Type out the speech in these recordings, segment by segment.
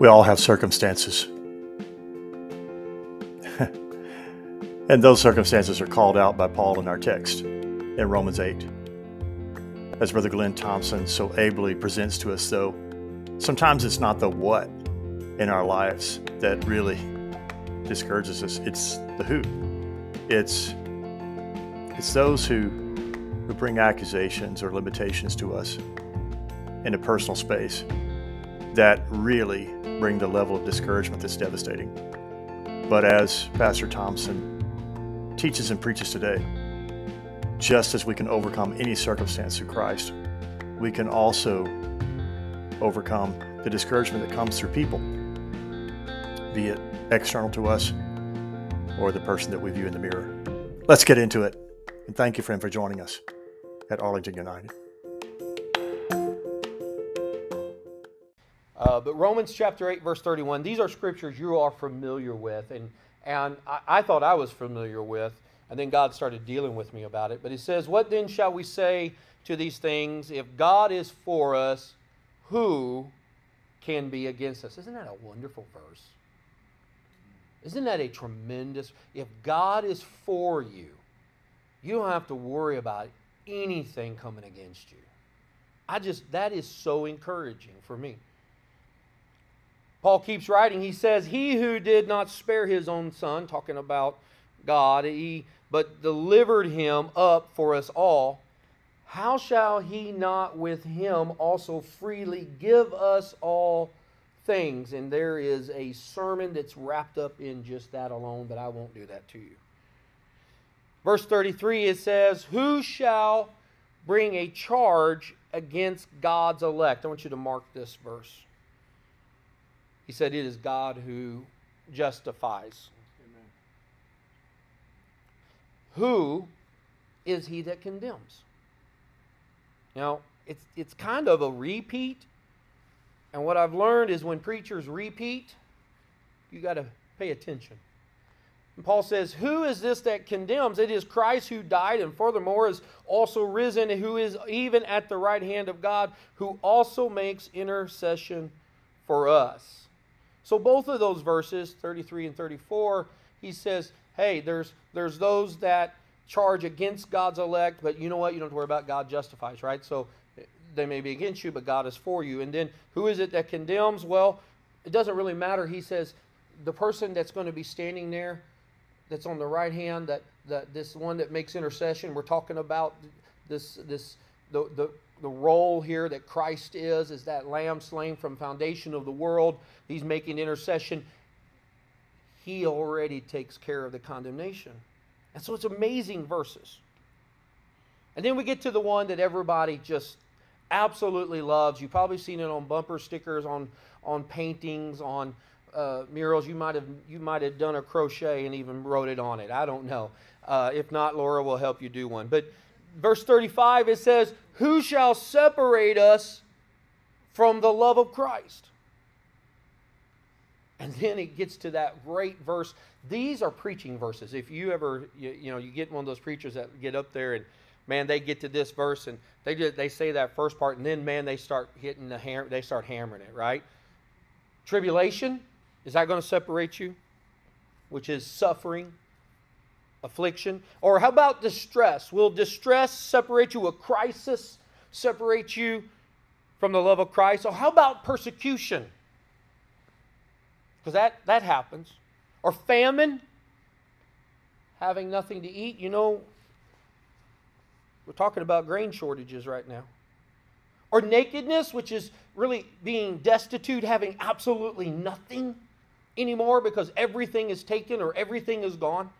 We all have circumstances. and those circumstances are called out by Paul in our text in Romans 8. As Brother Glenn Thompson so ably presents to us, though, sometimes it's not the what in our lives that really discourages us, it's the who. It's, it's those who, who bring accusations or limitations to us in a personal space that really bring the level of discouragement that's devastating. But as Pastor Thompson teaches and preaches today, just as we can overcome any circumstance through Christ, we can also overcome the discouragement that comes through people, be it external to us or the person that we view in the mirror. Let's get into it. And thank you, friend, for joining us at Arlington United. Uh, but Romans chapter 8, verse 31, these are scriptures you are familiar with. And, and I, I thought I was familiar with. And then God started dealing with me about it. But He says, What then shall we say to these things? If God is for us, who can be against us? Isn't that a wonderful verse? Isn't that a tremendous? If God is for you, you don't have to worry about anything coming against you. I just, that is so encouraging for me. Paul keeps writing. He says, He who did not spare his own son, talking about God, he, but delivered him up for us all, how shall he not with him also freely give us all things? And there is a sermon that's wrapped up in just that alone, but I won't do that to you. Verse 33 it says, Who shall bring a charge against God's elect? I want you to mark this verse. He said, It is God who justifies. Amen. Who is he that condemns? Now, it's, it's kind of a repeat. And what I've learned is when preachers repeat, you got to pay attention. And Paul says, Who is this that condemns? It is Christ who died and furthermore is also risen, and who is even at the right hand of God, who also makes intercession for us. So both of those verses, 33 and 34, he says, hey, there's there's those that charge against God's elect, but you know what? You don't have to worry about God justifies, right? So they may be against you, but God is for you. And then who is it that condemns? Well, it doesn't really matter. He says the person that's going to be standing there, that's on the right hand, that, that this one that makes intercession, we're talking about this this the, the the role here that Christ is, is that lamb slain from foundation of the world. He's making intercession. He already takes care of the condemnation. And so it's amazing verses. And then we get to the one that everybody just absolutely loves. You've probably seen it on bumper stickers, on, on paintings, on uh, murals. You might have you might have done a crochet and even wrote it on it. I don't know. Uh, if not, Laura will help you do one. But verse 35 it says, Who shall separate us from the love of Christ? And then it gets to that great verse. These are preaching verses. If you ever, you, you, know, you get one of those preachers that get up there and, man, they get to this verse and they just, they say that first part and then, man, they start hitting the hammer, they start hammering it, right? Tribulation, is that going to separate you? Which is suffering, affliction? Or how about distress? Will distress separate you? Will crisis separate you from the love of Christ? Or how about persecution? Because that, that happens. Or famine, having nothing to eat. You know, we're talking about grain shortages right now. Or nakedness, which is really being destitute, having absolutely nothing anymore because everything is taken or everything is gone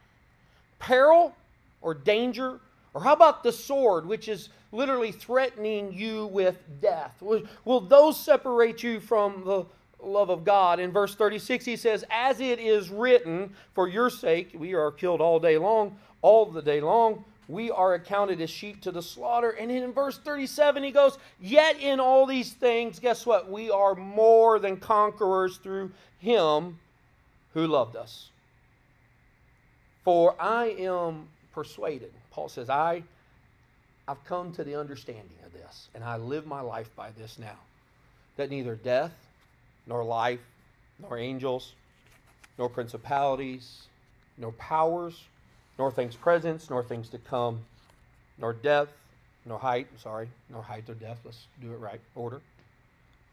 peril or danger? Or how about the sword, which is literally threatening you with death? Will, will those separate you from the love of God? In verse 36, he says, As it is written, for your sake, we are killed all day long, all the day long. We are accounted as sheep to the slaughter. And in verse 37, he goes, Yet in all these things, guess what? We are more than conquerors through him who loved us. For I am persuaded, Paul says, I, I've come to the understanding of this, and I live my life by this now, that neither death, nor life, nor angels, nor principalities, nor powers, nor things present, nor things to come, nor depth, nor height, sorry, nor height or depth, let's do it right, order,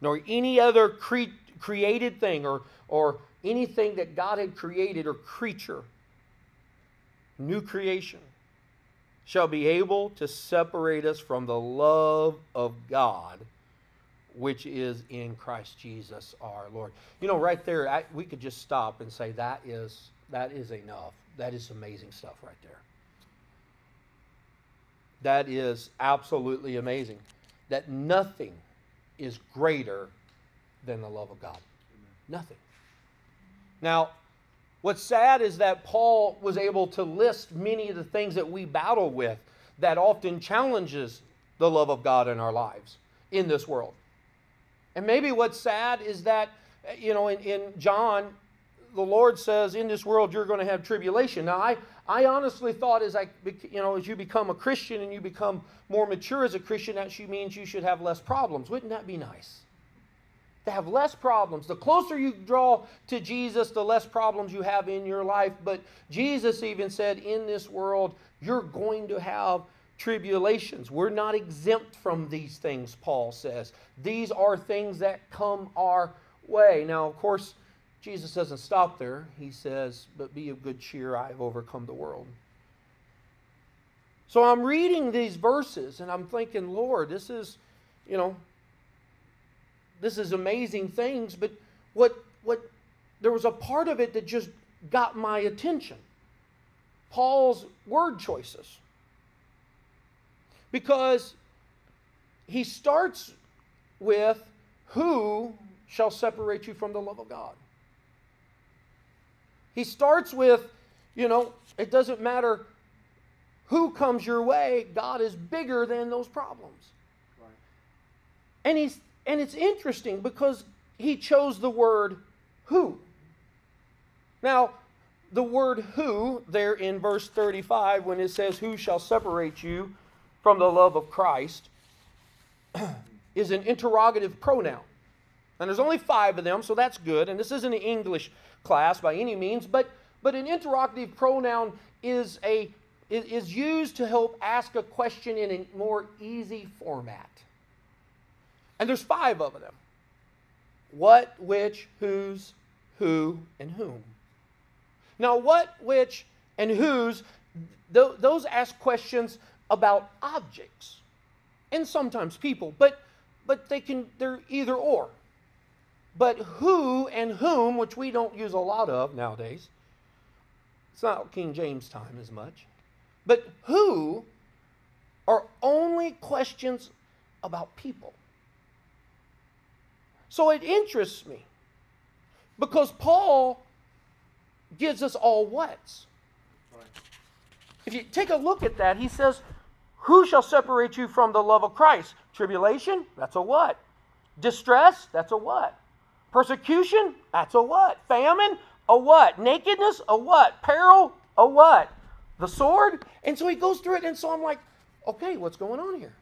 nor any other cre- created thing or, or anything that God had created or creature, new creation, shall be able to separate us from the love of God which is in Christ Jesus our Lord. You know, right there, I, we could just stop and say that is that is enough. That is amazing stuff right there. That is absolutely amazing. That nothing is greater than the love of God. Nothing. Now, what's sad is that Paul was able to list many of the things that we battle with that often challenges the love of God in our lives in this world. And maybe what's sad is that, you know, in, in John, the Lord says, in this world you're going to have tribulation. Now, I, I honestly thought as I, you know, as you become a Christian and you become more mature as a Christian, that she means you should have less problems. Wouldn't that be nice? To have less problems. The closer you draw to Jesus, the less problems you have in your life. But Jesus even said, in this world, you're going to have tribulations. We're not exempt from these things, Paul says. These are things that come our way. Now, of course, Jesus doesn't stop there. He says, But be of good cheer, I have overcome the world. So I'm reading these verses and I'm thinking, Lord, this is, you know, this is amazing things, but what what there was a part of it that just got my attention. Paul's word choices because he starts with who shall separate you from the love of God. He starts with, you know, it doesn't matter who comes your way, God is bigger than those problems. Right. And he's and it's interesting because he chose the word who. Now, the word who there in verse 35 when it says who shall separate you from the love of Christ is an interrogative pronoun. And there's only five of them, so that's good. And this isn't an English class by any means, but, but an interrogative pronoun is, a, is used to help ask a question in a more easy format. And there's five of them what, which, whose, who, and whom. Now, what, which, and whose, th- those ask questions about objects and sometimes people, but but they can they're either or. But who and whom, which we don't use a lot of nowadays, it's not King James time as much, but who are only questions about people. So it interests me because Paul gives us all whats. If you take a look at that, he says, who shall separate you from the love of Christ? Tribulation? That's a what? Distress? That's a what? Persecution? That's a what? Famine? A what? Nakedness? A what? Peril? A what? The sword? And so he goes through it, and so I'm like, okay, what's going on here?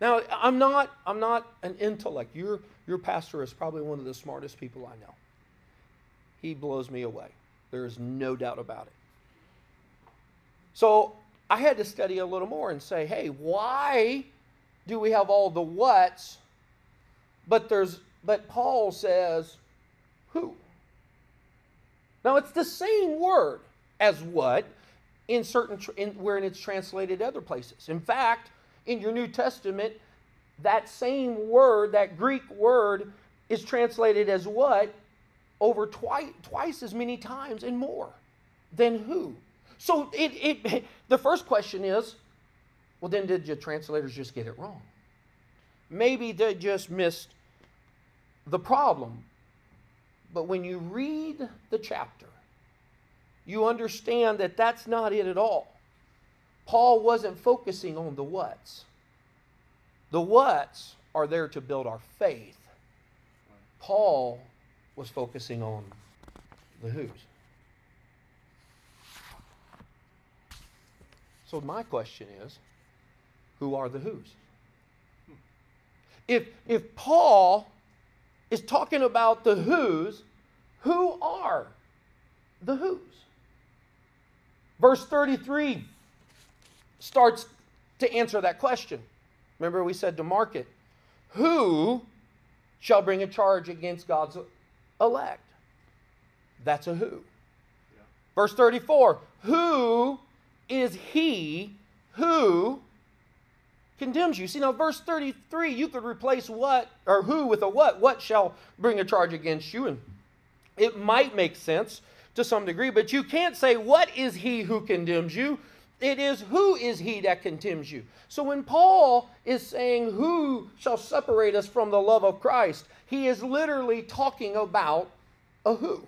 Now, I'm not, I'm not an intellect. Your, your pastor is probably one of the smartest people I know. He blows me away. There is no doubt about it. So I had to study a little more and say, hey, why do we have all the whats, but there's but Paul says who? Now it's the same word as what in certain in, where it's translated other places. In fact, in your New Testament, that same word, that Greek word, is translated as what over twice twice as many times and more than who. So it, it, the first question is well, then did your translators just get it wrong? Maybe they just missed the problem. But when you read the chapter, you understand that that's not it at all. Paul wasn't focusing on the whats. The whats are there to build our faith. Paul was focusing on the who's. So my question is, who are the who's? If, if Paul is talking about the who's. Who are the who's? Verse 33 starts to answer that question. Remember, we said to mark it Who shall bring a charge against God's elect? That's a who. Yeah. Verse 34 Who is he who condemns you? See, now, verse 33, you could replace what or who with a what. What shall bring a charge against you? And it might make sense to some degree, but you can't say, What is he who condemns you? It is who is he that contemns you. So when Paul is saying, Who shall separate us from the love of Christ? he is literally talking about a who.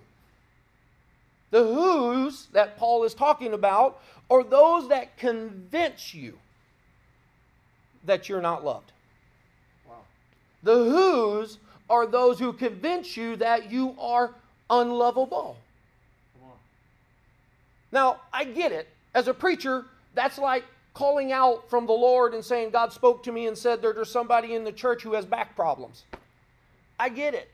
The who's that Paul is talking about are those that convince you that you're not loved. Wow. The who's are those who convince you that you are unlovable. Now, I get it. As a preacher, that's like calling out from the Lord and saying, God spoke to me and said there's somebody in the church who has back problems. I get it.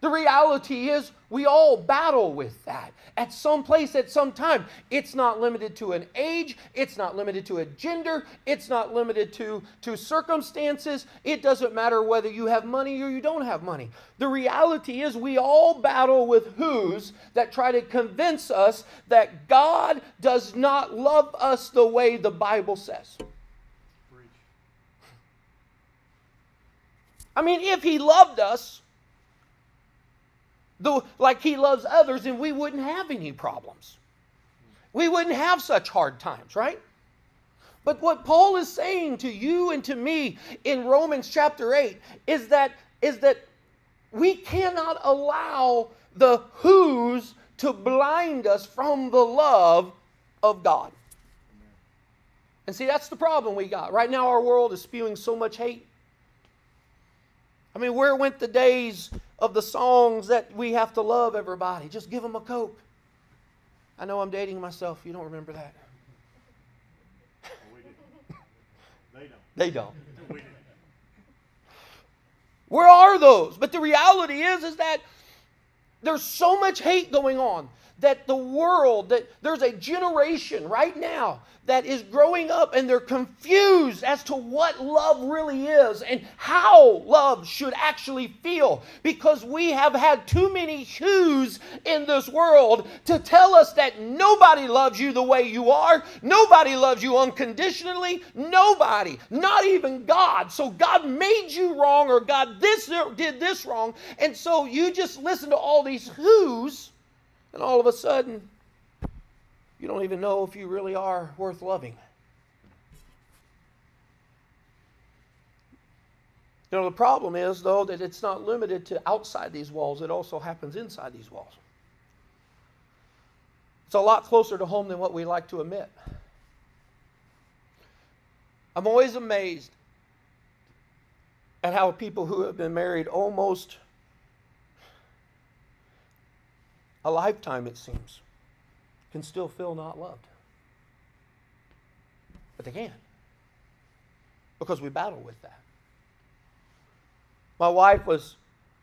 The reality is, we all battle with that at some place, at some time. It's not limited to an age, it's not limited to a gender, it's not limited to, to circumstances. It doesn't matter whether you have money or you don't have money. The reality is, we all battle with who's that try to convince us that God does not love us the way the Bible says. I mean, if He loved us, the, like He loves others, and we wouldn't have any problems. We wouldn't have such hard times, right? But what Paul is saying to you and to me in Romans chapter 8 is that, is that we cannot allow the who's to blind us from the love of God. And see, that's the problem we got. Right now, our world is spewing so much hate. I mean, where went the days of the songs that we have to love everybody? Just give them a Coke. I know I'm dating myself. You don't remember that. they don't. They don't. Where are those? But the reality is, is that there's so much hate going on that the world, that there's a generation right now that is growing up and they're confused as to what love really is and how love should actually feel because we have had too many who's in this world to tell us that nobody loves you the way you are, nobody loves you unconditionally, nobody, not even God. So God made you wrong or God this did this wrong, and so you just listen to all these who's and all of a sudden, you don't even know if you really are worth loving. You know, the problem is, though, that it's not limited to outside these walls, it also happens inside these walls. It's a lot closer to home than what we like to admit. I'm always amazed at how people who have been married almost a lifetime, it seems, can still feel not loved. But they can because we battle with that. My wife was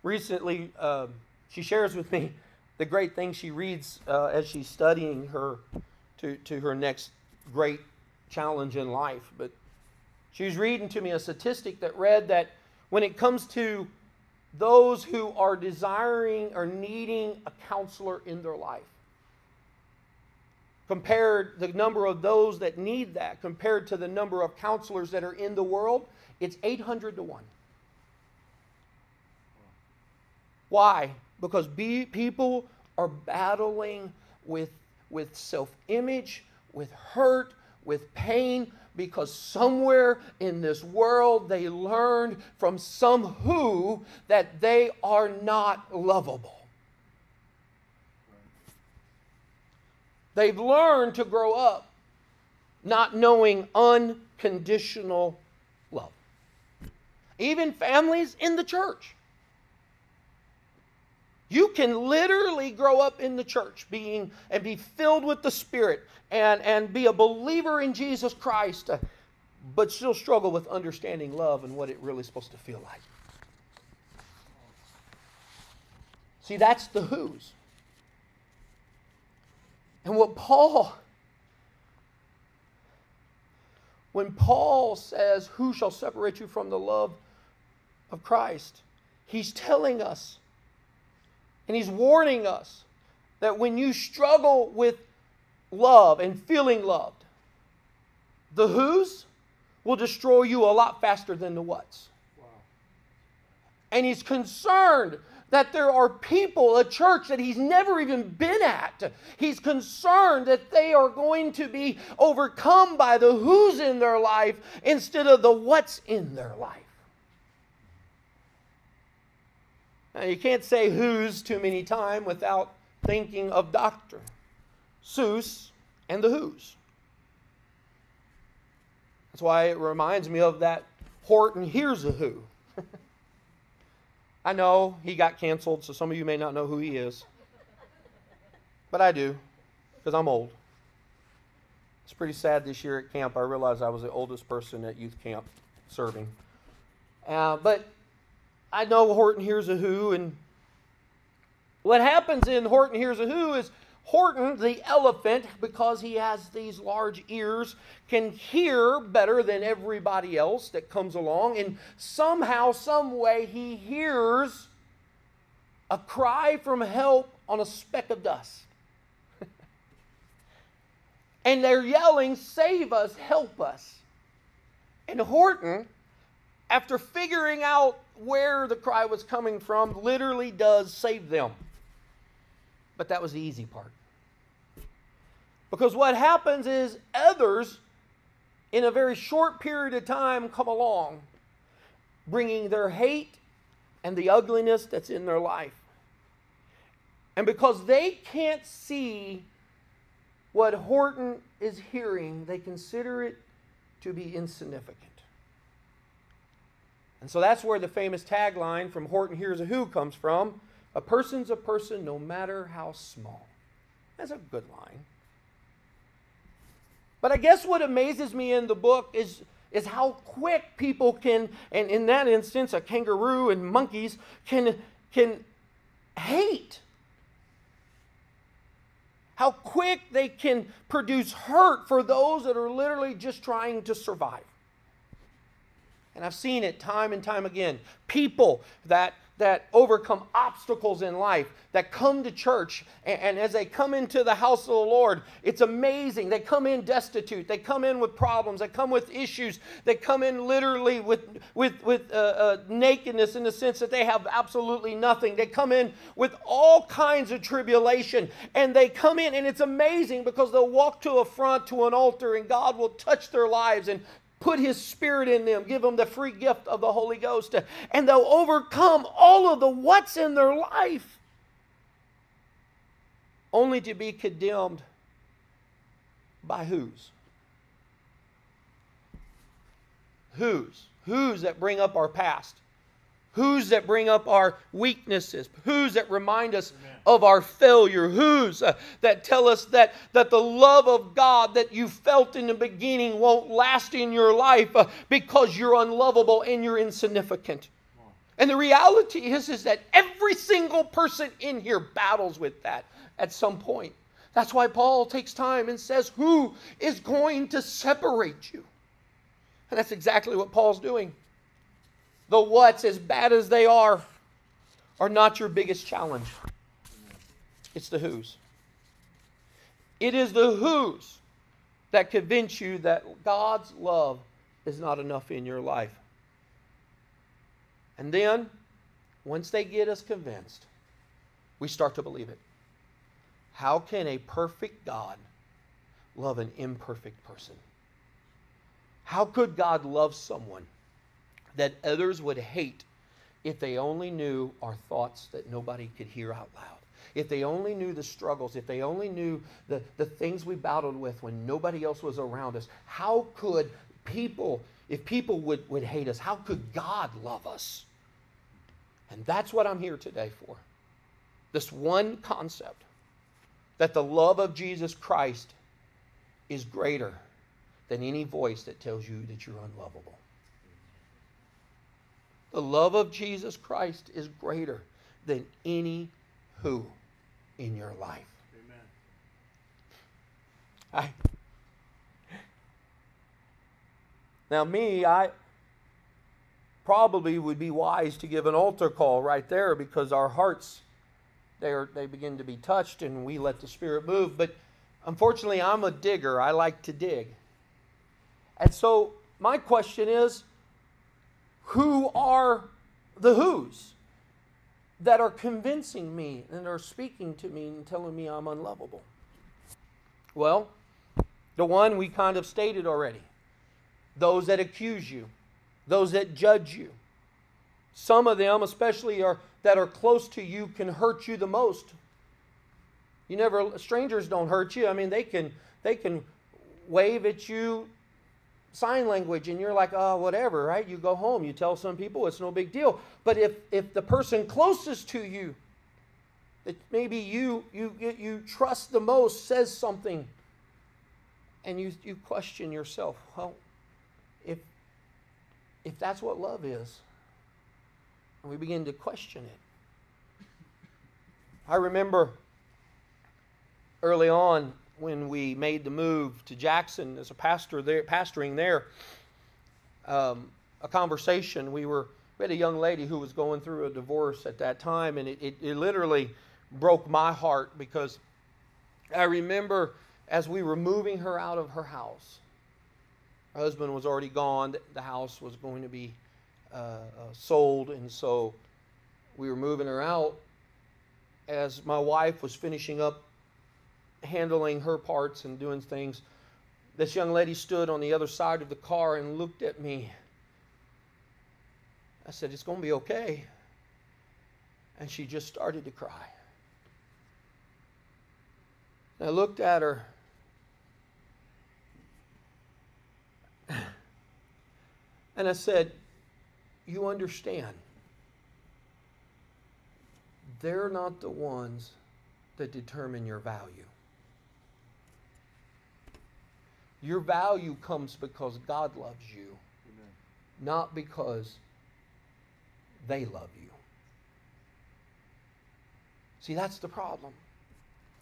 recently, uh, she shares with me the great things she reads uh, as she's studying her to, to her next great challenge in life. But she was reading to me a statistic that read that when it comes to those who are desiring or needing a counselor in their life. Compared the number of those that need that compared to the number of counselors that are in the world, it's 800 to 1. Why? Because be, people are battling with, with self image, with hurt, with pain, because somewhere in this world they learned from some who that they are not lovable. They've learned to grow up not knowing unconditional love. Even families in the church. You can literally grow up in the church being and be filled with the Spirit and, and be a believer in Jesus Christ, uh, but still struggle with understanding love and what it really is supposed to feel like. See, that's the who's. And what Paul, when Paul says, Who shall separate you from the love of Christ? He's telling us and he's warning us that when you struggle with love and feeling loved, the who's will destroy you a lot faster than the what's. Wow. And he's concerned that there are people, a church that he's never even been at. He's concerned that they are going to be overcome by the who's in their life instead of the what's in their life. Now, you can't say who's too many times without thinking of Dr. Seuss and the who's. That's why it reminds me of that Horton Hears a Who. I know he got canceled, so some of you may not know who he is. But I do, because I'm old. It's pretty sad this year at camp. I realized I was the oldest person at youth camp serving. Uh, but I know Horton Hears a Who, and what happens in Horton Hears a Who is Horton, the elephant, because he has these large ears, can hear better than everybody else that comes along, and somehow, some way, he hears a cry from help on a speck of dust. and they're yelling, Save us, help us. And Horton, after figuring out where the cry was coming from, literally does save them. But that was the easy part. Because what happens is others, in a very short period of time, come along, bringing their hate and the ugliness that's in their life. And because they can't see what Horton is hearing, they consider it to be insignificant. And so that's where the famous tagline from Horton Hears a Who comes from a person's a person no matter how small. That's a good line. But I guess what amazes me in the book is, is how quick people can, and in that instance, a kangaroo and monkeys can, can hate. How quick they can produce hurt for those that are literally just trying to survive. And I've seen it time and time again. People that that overcome obstacles in life, that come to church, and, and, as they come into the house of the Lord, it's amazing. They come in destitute, they come in with problems, they come with issues, they come in literally with, with, with uh, uh, nakedness in the sense that they have absolutely nothing. They come in with all kinds of tribulation, and they come in, and it's amazing because they'll walk to a front to an altar, and God will touch their lives and put his spirit in them, give them the free gift of the Holy Ghost, and they'll overcome all of the what's in their life only to be condemned by whose? Whose? Whose that bring up our past? Who's that bring up our weaknesses? Who's that remind us Amen. of our failure? Who's uh, that tell us that, that the love of God that you felt in the beginning won't last in your life uh, because you're unlovable and you're insignificant? And the reality is, is that every single person in here battles with that at some point. That's why Paul takes time and says, Who is going to separate you? And that's exactly what Paul's doing the what's, as bad as they are, are not your biggest challenge. It's the who's. It is the who's that convince you that God's love is not enough in your life. And then, once they get us convinced, we start to believe it. How can a perfect God love an imperfect person? How could God love someone that others would hate if they only knew our thoughts that nobody could hear out loud. If they only knew the struggles, if they only knew the, the things we battled with when nobody else was around us, how could people, if people would, would hate us, how could God love us? And that's what I'm here today for. This one concept that the love of Jesus Christ is greater than any voice that tells you that you're unlovable. The love of Jesus Christ is greater than any who in your life. Amen. I now me, I probably would be wise to give an altar call right there because our hearts they are they begin to be touched and we let the spirit move. But unfortunately, I'm a digger. I like to dig. And so my question is who are the who's that are convincing me and are speaking to me and telling me I'm unlovable? Well, the one we kind of stated already those that accuse you, those that judge you. Some of them, especially are that are close to you, can hurt you the most. You never strangers don't hurt you. I mean, they can they can wave at you sign language and you're like, oh, whatever, right? You go home, you tell some people it's no big deal. But if, if the person closest to you, that maybe you, you, you trust the most, says something, and you, you question yourself, well, if, if that's what love is, and we begin to question it. I remember early on when we made the move to Jackson as a pastor there, pastoring there, um, a conversation. We were we had a young lady who was going through a divorce at that time, and it, it, it literally broke my heart because I remember as we were moving her out of her house. Her husband was already gone. The house was going to be uh, uh, sold, and so we were moving her out. As my wife was finishing up handling her parts and doing things, this young lady stood on the other side of the car and looked at me. I said, It's going to be okay. And she just started to cry. I looked at her. And I said, You understand. They're not the ones that determine your value. Your value comes because God loves you, Amen. not because they love you. See, that's the problem.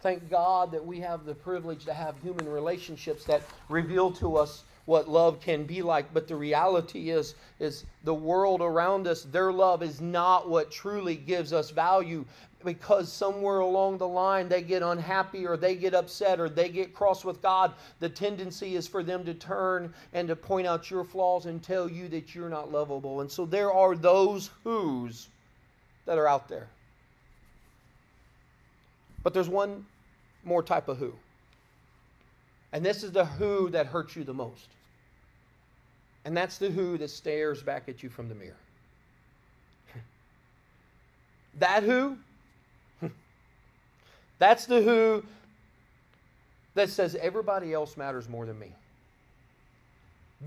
Thank God that we have the privilege to have human relationships that reveal to us what love can be like but the reality is is the world around us their love is not what truly gives us value because somewhere along the line they get unhappy or they get upset or they get cross with God, the tendency is for them to turn and to point out your flaws and tell you that you're not lovable. And so there are those who's that are out there. But there's one more type of who. And this is the who that hurts you the most. And that's the who that stares back at you from the mirror. that who that's the who that says everybody else matters more than me.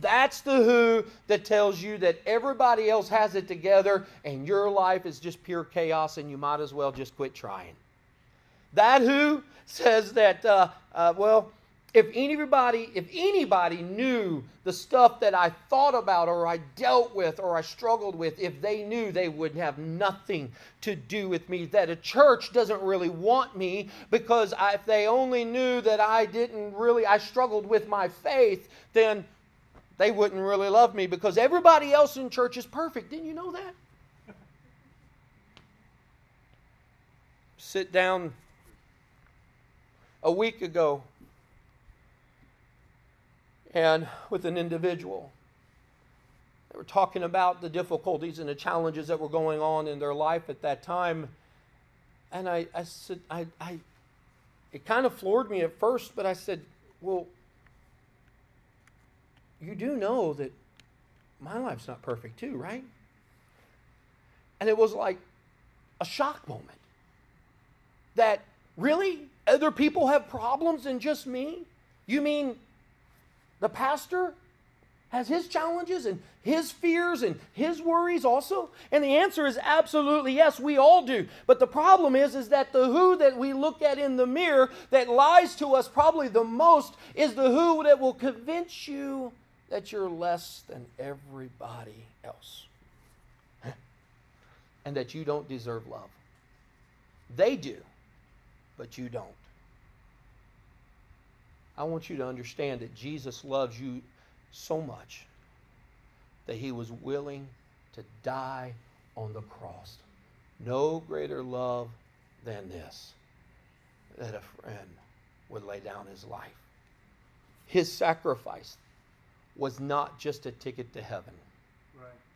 That's the who that tells you that everybody else has it together and your life is just pure chaos and you might as well just quit trying. That who says that, uh, uh, well, if anybody if anybody knew the stuff that I thought about or I dealt with or I struggled with if they knew they would have nothing to do with me. That a church doesn't really want me because I, if they only knew that I didn't really I struggled with my faith then they wouldn't really love me because everybody else in church is perfect. Didn't you know that? Sit down. A week ago and with an individual. They were talking about the difficulties and the challenges that were going on in their life at that time. And I, I said, I, I, it kind of floored me at first, but I said, well, you do know that my life's not perfect too, right? And it was like a shock moment that really other people have problems than just me? You mean the pastor has his challenges and his fears and his worries also? And the answer is absolutely yes, we all do. But the problem is is that the who that we look at in the mirror that lies to us probably the most is the who that will convince you that you're less than everybody else. and that you don't deserve love. They do, but you don't. I want you to understand that Jesus loves you so much that he was willing to die on the cross. No greater love than this that a friend would lay down his life. His sacrifice was not just a ticket to heaven.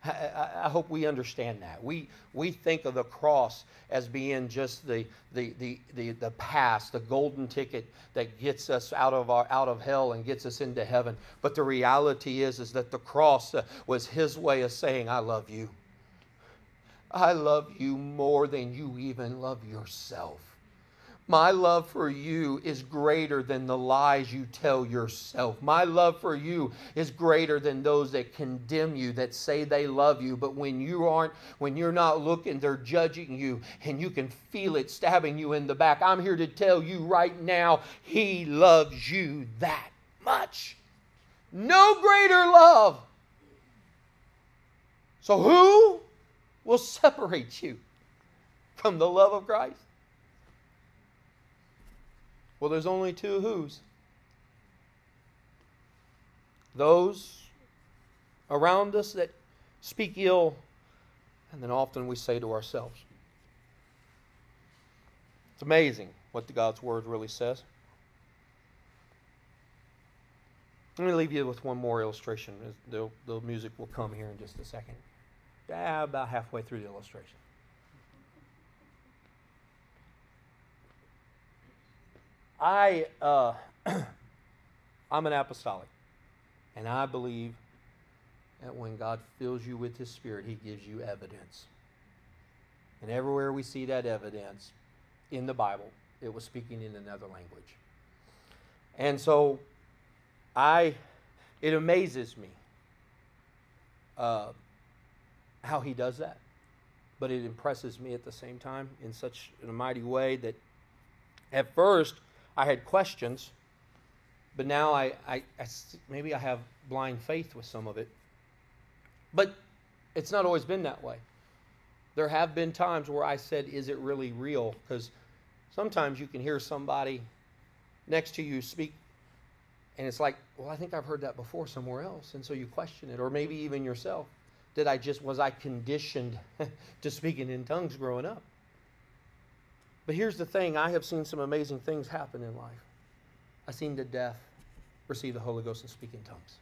I, I, hope we understand that. We, we think of the cross as being just the, the, the, the, the pass, the golden ticket that gets us out of, our, out of hell and gets us into heaven. But the reality is, is that the cross uh, was his way of saying, I love you. I love you more than you even love yourself. My love for you is greater than the lies you tell yourself. My love for you is greater than those that condemn you, that say they love you, but when you aren't, when you're not looking, they're judging you, and you can feel it stabbing you in the back. I'm here to tell you right now, He loves you that much. No greater love. So, who will separate you from the love of Christ? Well, there's only two who's. Those around us that speak ill, and then often we say to ourselves. It's amazing what God's Word really says. Let me leave you with one more illustration. The, the music will come here in just a second. Ah, about halfway through the illustration. I, uh, I'm an apostolic, and I believe that when God fills you with His Spirit, He gives you evidence. And everywhere we see that evidence in the Bible, it was speaking in another language. And so, I, it amazes me uh, how He does that, but it impresses me at the same time in such a mighty way that at first I had questions, but now I, I, I, maybe I have blind faith with some of it. But it's not always been that way. There have been times where I said, Is it really real? Because sometimes you can hear somebody next to you speak, and it's like, Well, I think I've heard that before somewhere else. And so you question it, or maybe even yourself. Did I just, was I conditioned to speaking in tongues growing up? But here's the thing I have seen some amazing things happen in life. I've seen the deaf receive the Holy Ghost and speak in tongues.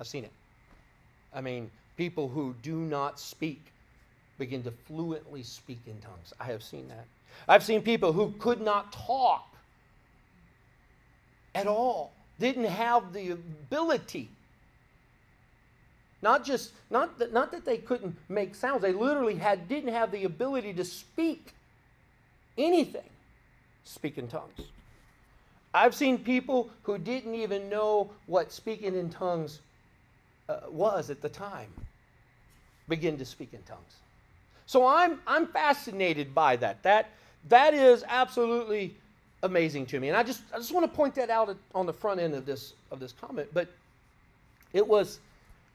I've seen it. I mean, people who do not speak begin to fluently speak in tongues. I have seen that. I've seen people who could not talk at all, didn't have the ability. Not just not that, not that they couldn't make sounds, they literally had didn't have the ability to speak anything, speak in tongues. I've seen people who didn't even know what speaking in tongues uh, was at the time begin to speak in tongues. So I'm, I'm fascinated by that. That, that is absolutely amazing to me. And I just, I just want to point that out on the front end of this, of this comment. But it was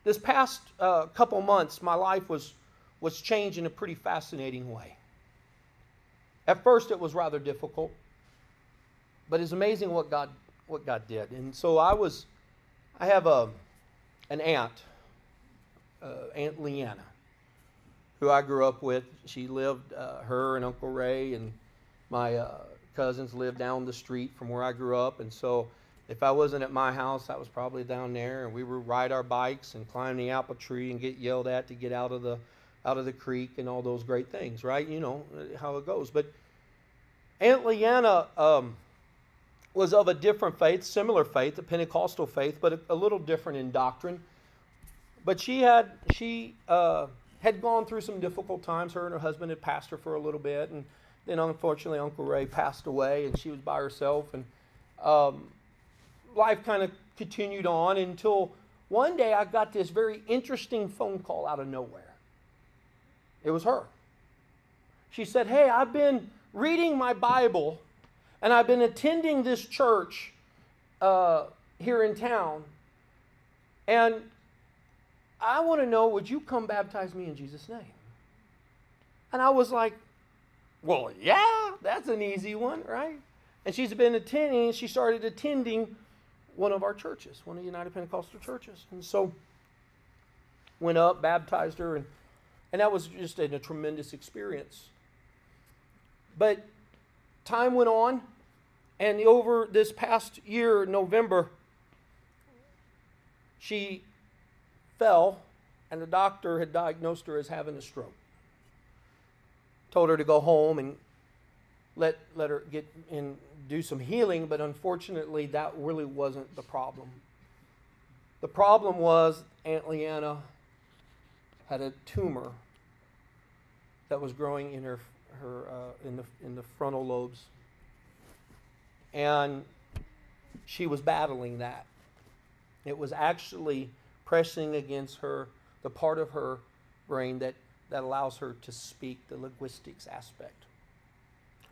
this past uh, couple months, my life was, was changed in a pretty fascinating way. At first, it was rather difficult, but it's amazing what God what God did. And so I was, I have a an aunt, uh, Aunt Leanna, who I grew up with. She lived, uh, her and Uncle Ray and my uh, cousins lived down the street from where I grew up, and so if I wasn't at my house, I was probably down there, and we would ride our bikes and climb the apple tree and get yelled at to get out of the out of the creek and all those great things, right? You know how it goes. But Aunt Leanna um, was of a different faith, similar faith, a Pentecostal faith, but a, a little different in doctrine. But she had she uh, had gone through some difficult times. Her and her husband had passed her for a little bit, and then unfortunately Uncle Ray passed away, and she was by herself. And um, life kind of continued on until one day I got this very interesting phone call out of nowhere. It was her. She said, Hey, I've been reading my Bible and I've been attending this church uh, here in town. And I want to know would you come baptize me in Jesus' name? And I was like, Well, yeah, that's an easy one, right? And she's been attending, she started attending one of our churches, one of the United Pentecostal churches. And so went up, baptized her, and, and that was just a, a tremendous experience. But time went on, and over this past year, November, she fell, and the doctor had diagnosed her as having a stroke. Told her to go home and let, let her get and do some healing, but unfortunately, that really wasn't the problem. The problem was Aunt Leanna had a tumor that was growing in her, her uh, in, the, in the frontal lobes. And she was battling that. It was actually pressing against her, the part of her brain that, that allows her to speak, the linguistics aspect.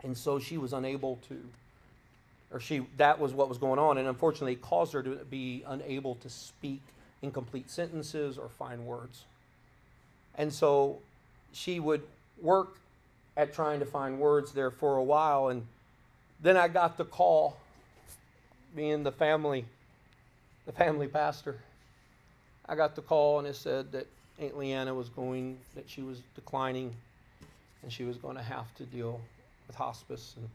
And so she was unable to, or she, that was what was going on. And unfortunately, it caused her to be unable to speak in complete sentences or find words. And so she would work at trying to find words there for a while. And then I got the call, being the family, the family pastor. I got the call and it said that Aunt Leanna was going, that she was declining and she was going to have to deal with hospice and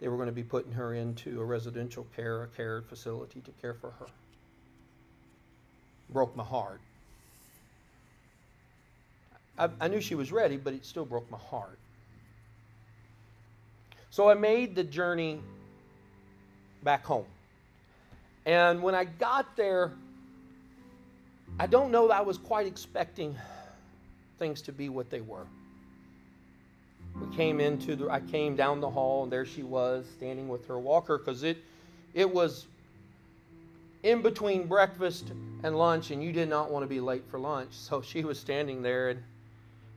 they were going to be putting her into a residential care, a care facility to care for her. Broke my heart. I, I knew she was ready, but it still broke my heart. So I made the journey back home. And when I got there, I don't know that I was quite expecting things to be what they were. We came into the I came down the hall and there she was standing with her walker because it it was in between breakfast and lunch and you did not want to be late for lunch. So she was standing there and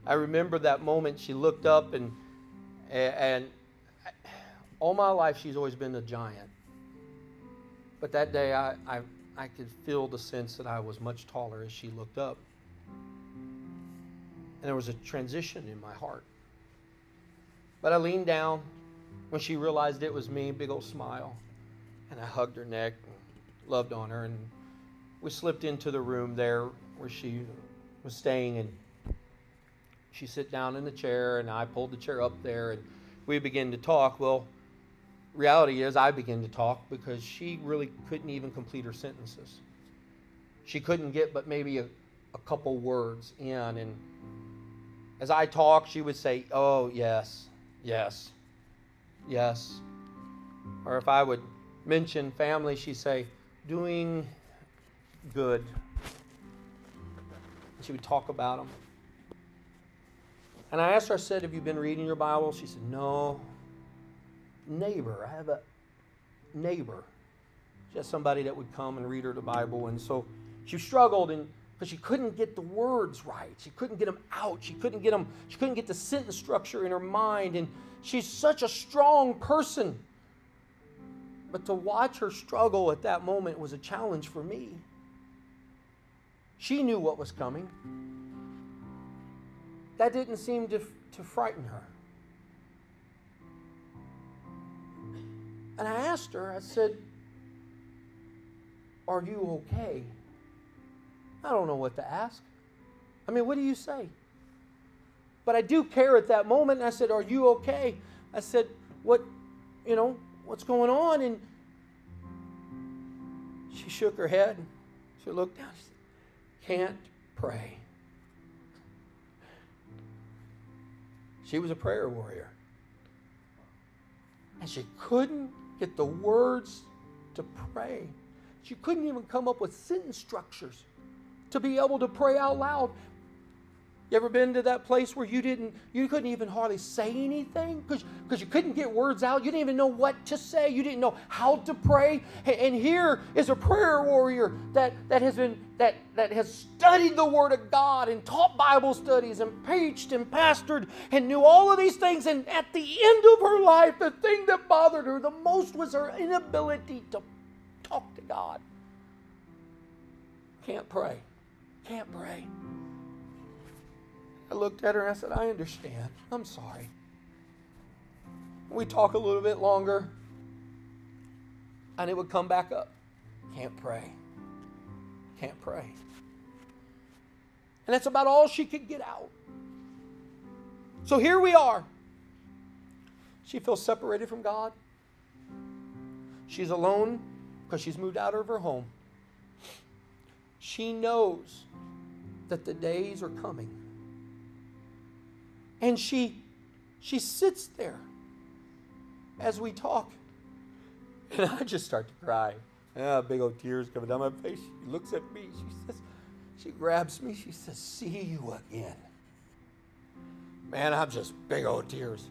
I remember that moment she looked up and and all my life she's always been a giant. But that day I, I, I could feel the sense that I was much taller as she looked up. And there was a transition in my heart. But I leaned down when she realized it was me, big old smile. And I hugged her neck and loved on her. And we slipped into the room there where she was staying. And she sat down in the chair, and I pulled the chair up there, and we began to talk. Well, reality is, I began to talk because she really couldn't even complete her sentences. She couldn't get but maybe a, a couple words in. And as I talked, she would say, Oh, yes, yes, yes. Or if I would mention family, she'd say, Doing good. She would talk about them. And I asked her, I said, Have you been reading your Bible? She said, No. Neighbor. I have a neighbor. Just somebody that would come and read her the Bible. And so she struggled and because she couldn't get the words right. She couldn't get them out. She couldn't get them, she couldn't get the sentence structure in her mind. And she's such a strong person. But to watch her struggle at that moment was a challenge for me. She knew what was coming that didn't seem to, to frighten her. And I asked her, I said, Are you okay? I don't know what to ask. I mean, what do you say? But I do care at that moment. I said, Are you okay? I said, What, you know, what's going on? And she shook her head. She looked down. She said, Can't pray. She was a prayer warrior. And she couldn't get the words to pray. She couldn't even come up with sentence structures to be able to pray out loud. You ever been to that place where you didn't, you couldn't even hardly say anything because you couldn't get words out. You didn't even know what to say. You didn't know how to pray. And here is a prayer warrior that that has been that that has studied the Word of God and taught Bible studies and preached and pastored and knew all of these things. And at the end of her life, the thing that bothered her the most was her inability to talk to God. Can't pray. Can't pray. I looked at her and I said, I understand. I'm sorry. We talk a little bit longer, and it would come back up. Can't pray. Can't pray. And that's about all she could get out. So here we are. She feels separated from God. She's alone because she's moved out of her home. She knows that the days are coming. And she she sits there as we talk. And I just start to cry. Yeah, big old tears coming down my face. She looks at me. She says, she grabs me. She says, See you again. Man, I'm just big old tears.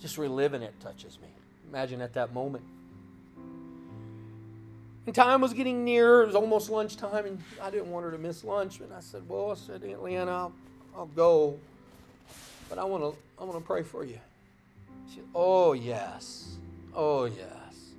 Just reliving it touches me. Imagine at that moment. And time was getting near. It was almost lunchtime, and I didn't want her to miss lunch. And I said, "Well, I said, Aunt Leanna, I'll, I'll go, but I want to, I want to pray for you." She, "Oh yes, oh yes."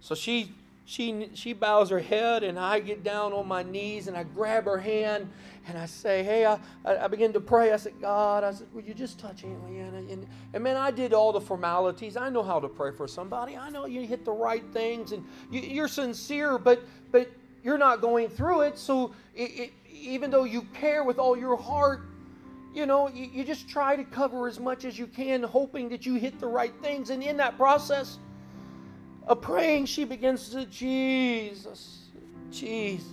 So she she, she bows her head, and I get down on my knees and I grab her hand and I say, Hey, I, I begin to pray. I said, God, I said, Will you just touch Aunt Leanna? And, and man, I did all the formalities. I know how to pray for somebody. I know you hit the right things and you, you're sincere, but, but you're not going through it. So it, it, even though you care with all your heart, you know, you, you just try to cover as much as you can, hoping that you hit the right things. And in that process, a praying, she begins to, Jesus, Jesus.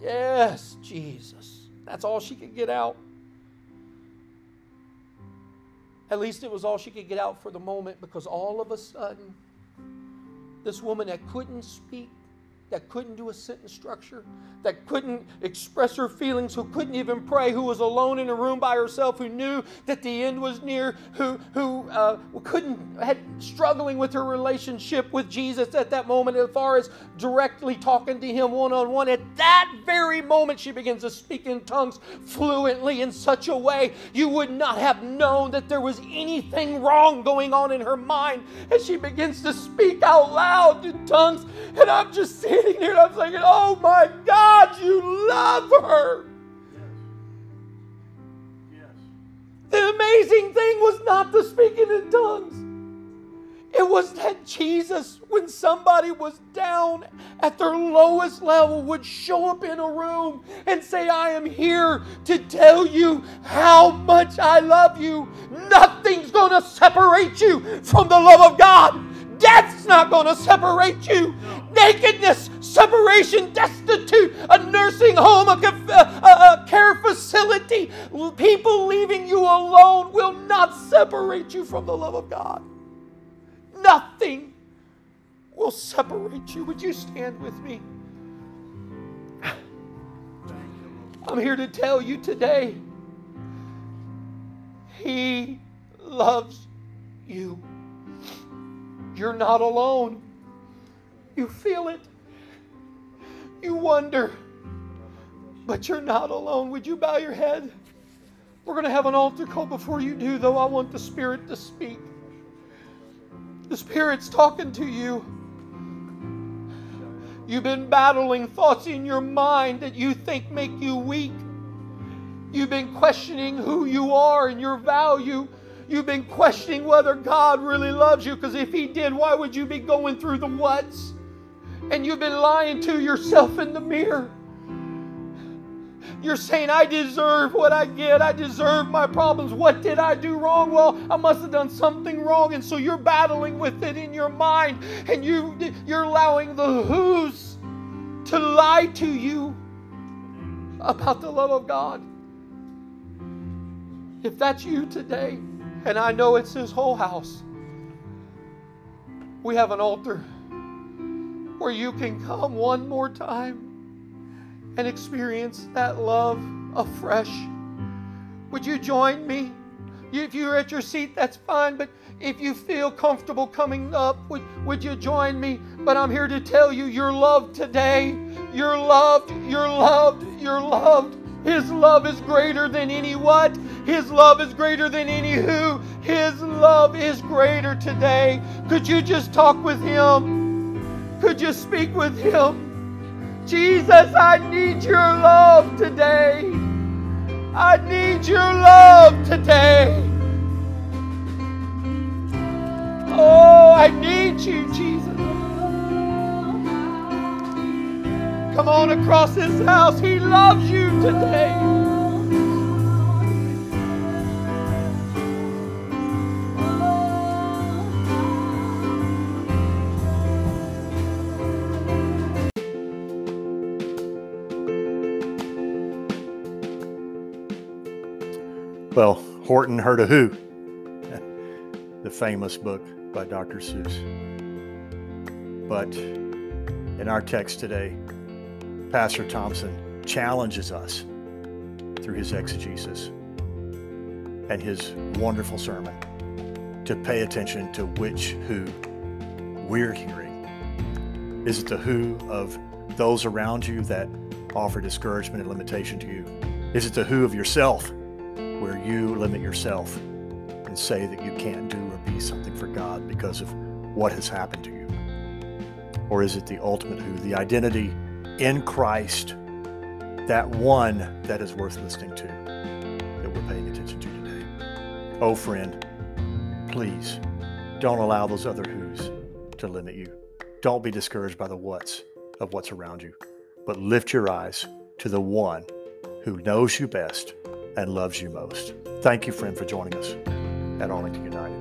Yes, Jesus. That's all she could get out. At least it was all she could get out for the moment because all of a sudden, this woman that couldn't speak that couldn't do a sentence structure, that couldn't express her feelings, who couldn't even pray, who was alone in a room by herself, who knew that the end was near, who who uh, couldn't had struggling with her relationship with Jesus at that moment, as far as directly talking to Him one on one. At that very moment, she begins to speak in tongues fluently in such a way you would not have known that there was anything wrong going on in her mind. As she begins to speak out loud in tongues, and I'm just sitting there and I'm thinking, oh my God, you love her. Yes. Yes. The amazing thing was not the speaking in tongues. It was that Jesus, when somebody was down at their lowest level, would show up in a room and say, I am here to tell you how much I love you. Nothing's going to separate you from the love of God. Not going to separate you. Nakedness, separation, destitute, a nursing home, a, a, a care facility, people leaving you alone will not separate you from the love of God. Nothing will separate you. Would you stand with me? I'm here to tell you today He loves you. You're not alone. You feel it. You wonder. But you're not alone. Would you bow your head? We're going to have an altar call before you do, though. I want the Spirit to speak. The Spirit's talking to you. You've been battling thoughts in your mind that you think make you weak. You've been questioning who you are and your value. You've been questioning whether God really loves you because if He did, why would you be going through the whats? And you've been lying to yourself in the mirror. You're saying, I deserve what I get. I deserve my problems. What did I do wrong? Well, I must have done something wrong. And so you're battling with it in your mind. And you, you're allowing the who's to lie to you about the love of God. If that's you today, and I know it's his whole house. We have an altar where you can come one more time and experience that love afresh. Would you join me? If you're at your seat, that's fine, but if you feel comfortable coming up, would, would you join me? But I'm here to tell you you're loved today. You're loved, you're loved, you're loved. His love is greater than any what? His love is greater than any who. His love is greater today. Could you just talk with Him? Could you speak with Him? Jesus, I need your love today. I need your love today. Oh, I need you, Jesus. Come on across this house. He loves you today. Well, Horton heard a who, the famous book by Dr. Seuss. But in our text today, Pastor Thompson challenges us through his exegesis and his wonderful sermon to pay attention to which who we're hearing. Is it the who of those around you that offer discouragement and limitation to you? Is it the who of yourself where you limit yourself and say that you can't do or be something for God because of what has happened to you? Or is it the ultimate who, the identity in Christ, that one that is worth listening to, that we're paying attention to today? Oh, friend, please don't allow those other who's to limit you. Don't be discouraged by the what's of what's around you, but lift your eyes to the one who knows you best and loves you most. Thank you, friend, for joining us at Arlington United.